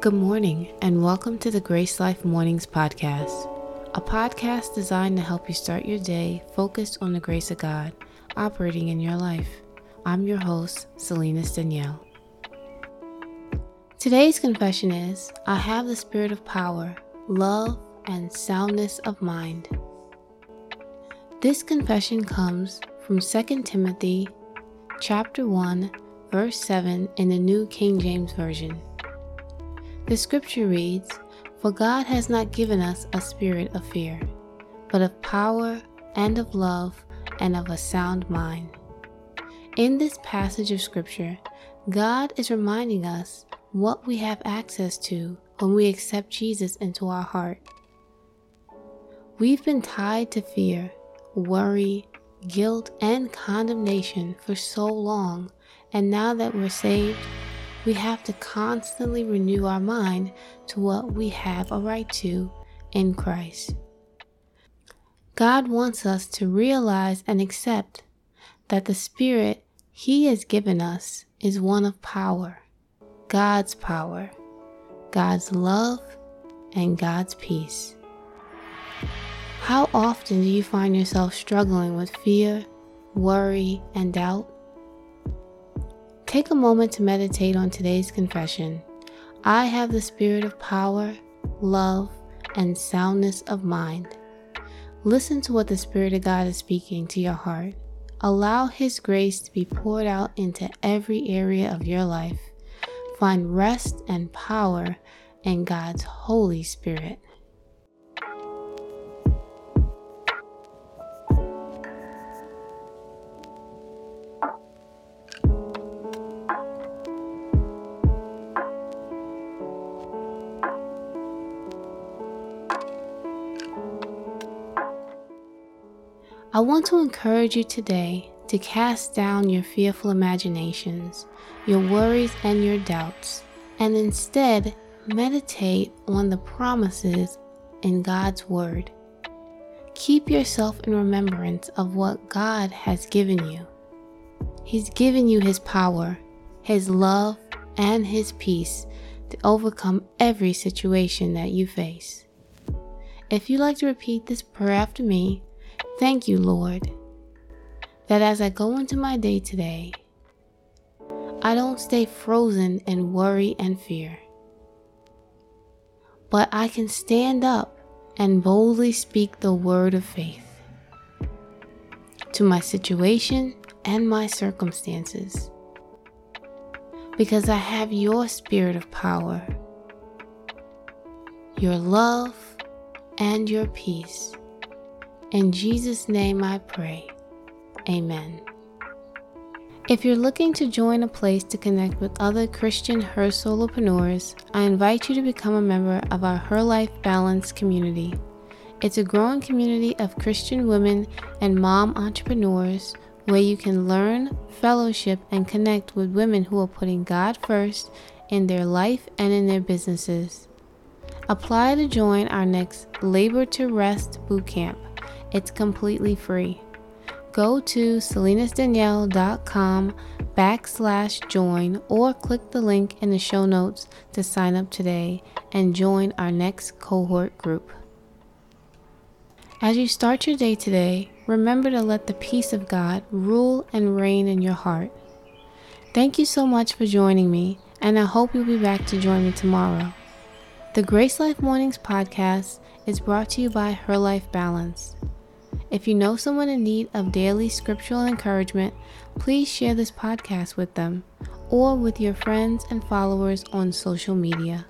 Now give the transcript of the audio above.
Good morning, and welcome to the Grace Life Mornings Podcast, a podcast designed to help you start your day focused on the grace of God operating in your life. I'm your host, Salinas Danielle. Today's confession is I have the spirit of power, love, and soundness of mind. This confession comes from 2 Timothy chapter 1, verse 7 in the New King James Version. The scripture reads, For God has not given us a spirit of fear, but of power and of love and of a sound mind. In this passage of scripture, God is reminding us what we have access to when we accept Jesus into our heart. We've been tied to fear, worry, guilt, and condemnation for so long, and now that we're saved, we have to constantly renew our mind to what we have a right to in Christ. God wants us to realize and accept that the Spirit He has given us is one of power, God's power, God's love, and God's peace. How often do you find yourself struggling with fear, worry, and doubt? Take a moment to meditate on today's confession. I have the spirit of power, love, and soundness of mind. Listen to what the Spirit of God is speaking to your heart. Allow His grace to be poured out into every area of your life. Find rest and power in God's Holy Spirit. I want to encourage you today to cast down your fearful imaginations, your worries, and your doubts, and instead meditate on the promises in God's Word. Keep yourself in remembrance of what God has given you. He's given you His power, His love, and His peace to overcome every situation that you face. If you'd like to repeat this prayer after me, Thank you, Lord, that as I go into my day today, I don't stay frozen in worry and fear, but I can stand up and boldly speak the word of faith to my situation and my circumstances because I have your spirit of power, your love, and your peace. In Jesus' name I pray. Amen. If you're looking to join a place to connect with other Christian Her solopreneurs, I invite you to become a member of our Her Life Balance community. It's a growing community of Christian women and mom entrepreneurs where you can learn, fellowship, and connect with women who are putting God first in their life and in their businesses. Apply to join our next Labor to Rest bootcamp. It's completely free. Go to salinasdanielle.com backslash join or click the link in the show notes to sign up today and join our next cohort group. As you start your day today, remember to let the peace of God rule and reign in your heart. Thank you so much for joining me, and I hope you'll be back to join me tomorrow. The Grace Life Mornings podcast is brought to you by Her Life Balance. If you know someone in need of daily scriptural encouragement, please share this podcast with them or with your friends and followers on social media.